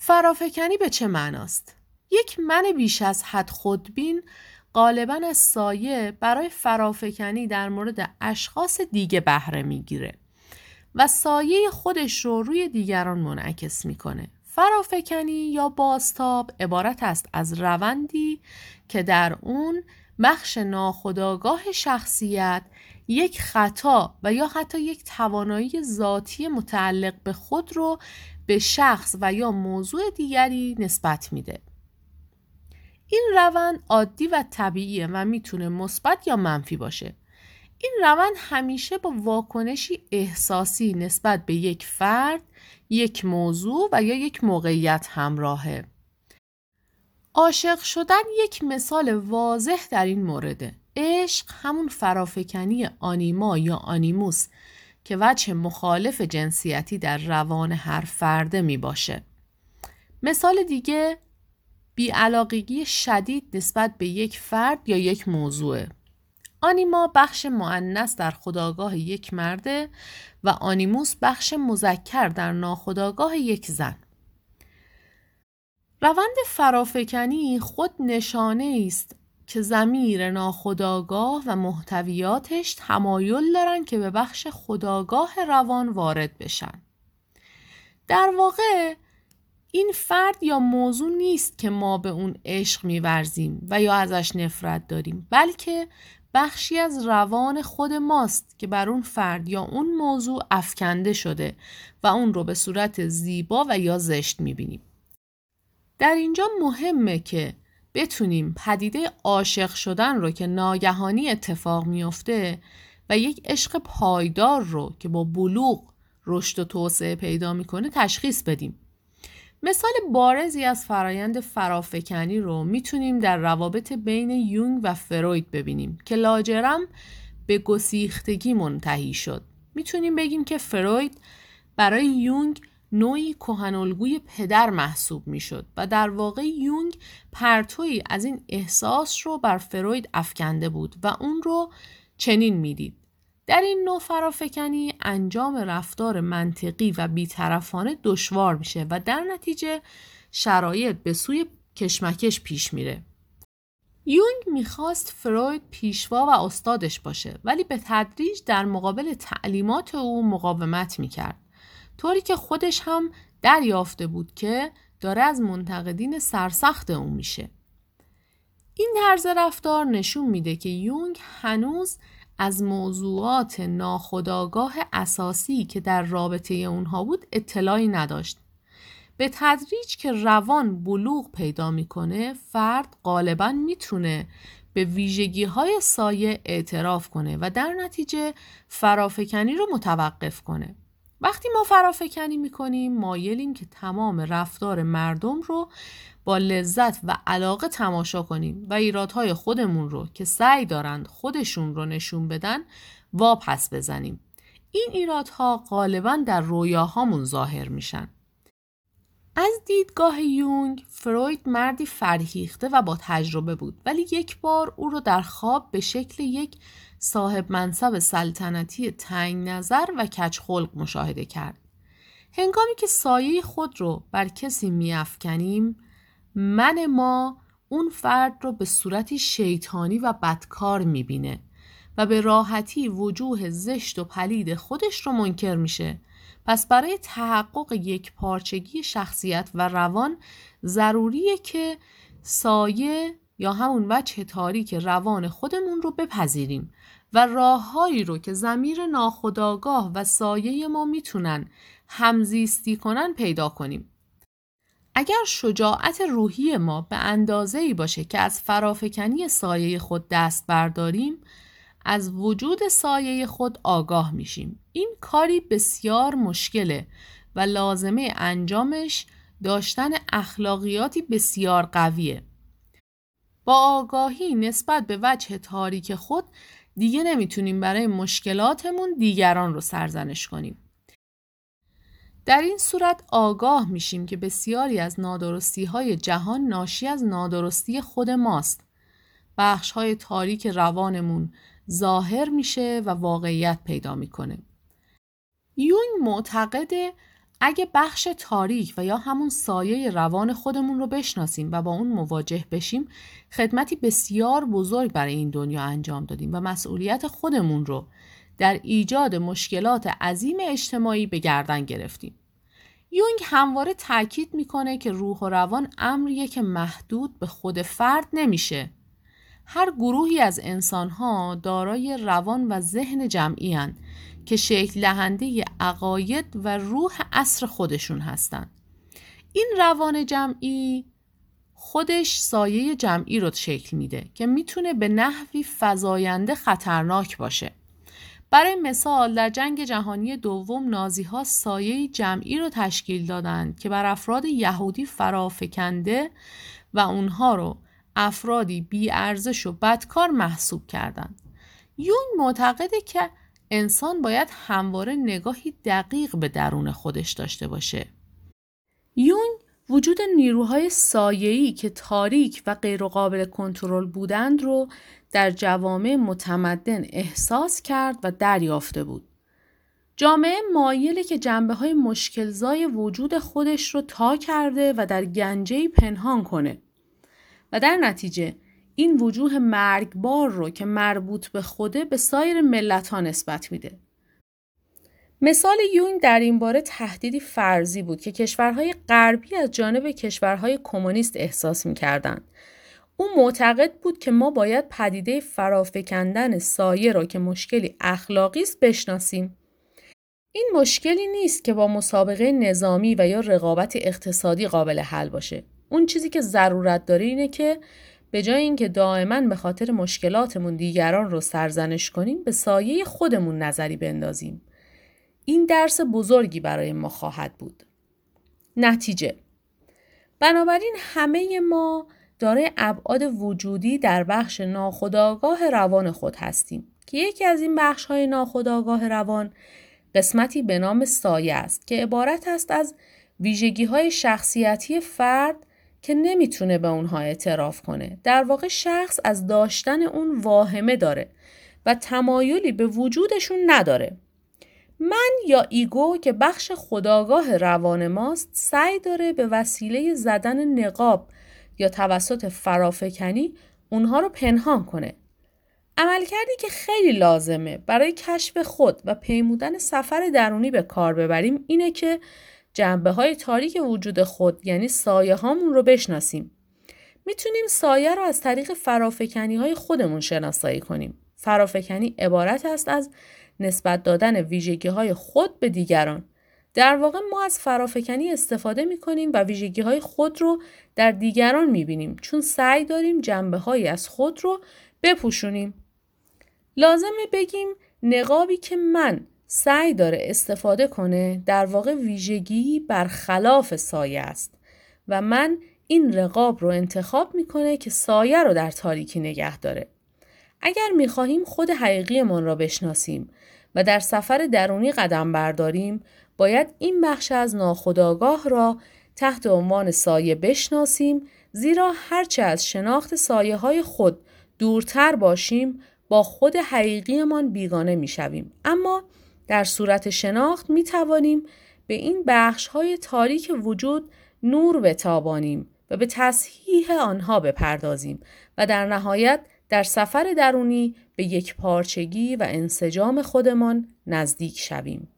فرافکنی به چه معناست؟ یک من بیش از حد خودبین غالبا از سایه برای فرافکنی در مورد اشخاص دیگه بهره می‌گیره و سایه خودش رو روی دیگران منعکس می‌کنه. فرافکنی یا باستاب عبارت است از روندی که در اون بخش ناخودآگاه شخصیت یک خطا و یا حتی یک توانایی ذاتی متعلق به خود رو به شخص و یا موضوع دیگری نسبت میده. این روند عادی و طبیعیه و می‌تونه مثبت یا منفی باشه. این روند همیشه با واکنشی احساسی نسبت به یک فرد، یک موضوع و یا یک موقعیت همراهه. عاشق شدن یک مثال واضح در این مورده. عشق همون فرافکنی آنیما یا آنیموس که وجه مخالف جنسیتی در روان هر فرده می باشه. مثال دیگه بیعلاقگی شدید نسبت به یک فرد یا یک موضوعه. آنیما بخش معنس در خداگاه یک مرده و آنیموس بخش مذکر در ناخداگاه یک زن. روند فرافکنی خود نشانه است که زمیر ناخداگاه و محتویاتش تمایل دارن که به بخش خداگاه روان وارد بشن. در واقع این فرد یا موضوع نیست که ما به اون عشق میورزیم و یا ازش نفرت داریم بلکه بخشی از روان خود ماست که بر اون فرد یا اون موضوع افکنده شده و اون رو به صورت زیبا و یا زشت می‌بینیم. در اینجا مهمه که بتونیم پدیده عاشق شدن رو که ناگهانی اتفاق میافته و یک عشق پایدار رو که با بلوغ رشد و توسعه پیدا می‌کنه تشخیص بدیم. مثال بارزی از فرایند فرافکنی رو می‌تونیم در روابط بین یونگ و فروید ببینیم که لاجرم به گسیختگی منتهی شد. می‌تونیم بگیم که فروید برای یونگ نوعی کهنالگوی پدر محسوب می‌شد و در واقع یونگ پرتویی از این احساس رو بر فروید افکنده بود و اون رو چنین می‌دید. در این نوع فرافکنی انجام رفتار منطقی و بیطرفانه دشوار میشه و در نتیجه شرایط به سوی کشمکش پیش میره. یونگ می‌خواست فروید پیشوا و استادش باشه ولی به تدریج در مقابل تعلیمات او مقاومت می‌کرد. طوری که خودش هم دریافته بود که داره از منتقدین سرسخت او میشه. این طرز رفتار نشون میده که یونگ هنوز از موضوعات ناخودآگاه اساسی که در رابطه اونها بود اطلاعی نداشت. به تدریج که روان بلوغ پیدا می‌کنه فرد غالبا می‌تونه به ویژگی های سایه اعتراف کنه و در نتیجه فرافکنی رو متوقف کنه. وقتی ما فرافکنی می‌کنیم مایلیم که تمام رفتار مردم رو با لذت و علاقه تماشا کنیم و ایرادهای خودمون رو که سعی دارند خودشون رو نشون بدن واپس بزنیم. این ایرادها غالبا در رویاهامون ظاهر میشن. از دیدگاه یونگ فروید مردی فرهیخته و با تجربه بود ولی یک بار او رو در خواب به شکل یک صاحب منصب سلطنتی تنگ نظر و کچ خلق مشاهده کرد. هنگامی که سایه خود رو بر کسی میافکنیم من ما اون فرد رو به صورتی شیطانی و بدکار می‌بینه و به راحتی وجوه زشت و پلید خودش رو منکر میشه پس برای تحقق یک پارچگی شخصیت و روان ضروریه که سایه یا همون وجه تاریک روان خودمون رو بپذیریم و راههایی رو که زمیر ناخداگاه و سایه ما می‌تونن همزیستی کنن پیدا کنیم. اگر شجاعت روحی ما به اندازه ای باشه که از فرافکنی سایه خود دست برداریم از وجود سایه خود آگاه میشیم. این کاری بسیار مشکله و لازمه انجامش داشتن اخلاقیاتی بسیار قویه. با آگاهی نسبت به وجه تاریک خود دیگه نمی‌تونیم برای مشکلاتمون دیگران رو سرزنش کنیم. در این صورت آگاه میشیم که بسیاری از نادرستی های جهان ناشی از نادرستی خود ماست. بخش های تاریک روانمون ظاهر میشه و واقعیت پیدا می‌کنه. یون معتقد اگه بخش تاریک و یا همون سایه روان خودمون رو بشناسیم و با اون مواجه بشیم خدمتی بسیار بزرگ برای این دنیا انجام دادیم و مسئولیت خودمون رو در ایجاد مشکلات عظیم اجتماعی به گردن گرفتیم. یونگ همواره تاکید می‌کنه که روح و روان امریه که محدود به خود فرد نمیشه. هر گروهی از انسانها دارای روان و ذهن جمعی هن که شکل دهنده عقاید و روح اصر خودشون هستند. این روان جمعی خودش سایه جمعی رو شکل میده که می‌تونه به نحوی فزاینده خطرناک باشه. برای مثال در جنگ جهانی دوم نازی ها سایه جمعی رو تشکیل دادند که بر افراد یهودی فرافکنده و اونها رو افرادی بیارزش و بدکار محسوب کردند. یون معتقده که انسان باید همواره نگاهی دقیق به درون خودش داشته باشه. یون وجود نیروهای سایه‌ای که تاریک و غیرقابل کنترل بودند رو در جوامع متمدن احساس کرد و دریافته بود. جامعه مایله که جنبه های مشکلزای وجود خودش رو تا کرده و در گنجهی پنهان کنه و در نتیجه این وجوه مرگبار رو که مربوط به خوده به سایر ملت ها نسبت میده. مثال یونگ در این باره تهدیدی فرضی بود که کشورهای غربی از جانب کشورهای کمونیست احساس می‌کردند. او معتقد بود که ما باید پدیده فرافکندن سایه را که مشکلی اخلاقی است بشناسیم. این مشکلی نیست که با مسابقه نظامی و یا رقابت اقتصادی قابل حل باشه. اون چیزی که ضرورت داره اینه که به جای اینکه دائما به خاطر مشکلاتمون دیگران رو سرزنش کنیم به سایه خودمون نظری بندازیم. این درس بزرگی برای ما خواهد بود. نتیجه بنابراین همه ما داره ابعاد وجودی در بخش ناخودآگاه روان خود هستیم که یکی از این بخش های ناخودآگاه روان قسمتی به نام سایه است که عبارت است از ویژگی های شخصیتی فرد که نمی‌تونه به اونها اعتراف کنه. در واقع شخص از داشتن اون واهمه داره و تمایلی به وجودشون نداره. من یا ایگو که بخش خداگاه روان ماست سعی داره به وسیله زدن نقاب یا توسط فرافکنی اونها رو پنهان کنه. عملکردی که خیلی لازمه برای کشف خود و پیمودن سفر درونی به کار ببریم اینه که جنبه های تاریک وجود خود یعنی سایه هامون رو بشناسیم. می‌تونیم سایه رو از طریق فرافکنی های خودمون شناسایی کنیم. فرافکنی عبارت است از نسبت دادن ویژگی های خود به دیگران. در واقع ما از فرافکنی استفاده می کنیم و ویژگی های خود رو در دیگران می بینیم چون سعی داریم جنبه های از خود رو بپوشونیم. لازمه بگیم نقابی که من سعی داره استفاده کنه در واقع ویژگی برخلاف سایه است و من این رقاب رو انتخاب می‌کنه که سایه رو در تاریکی نگه داره. اگر می‌خواهیم خود حقیقیمان را بشناسیم و در سفر درونی قدم برداریم باید این بخش از ناخودآگاه را تحت عنوان سایه بشناسیم زیرا هرچه از شناخت سایه های خود دورتر باشیم با خود حقیقیمان بیگانه می‌شویم اما در صورت شناخت می توانیم به این بخش های تاریک وجود نور بتابانیم و به تصحیح آنها بپردازیم و در نهایت در سفر درونی به یک پارچگی و انسجام خودمان نزدیک شویم.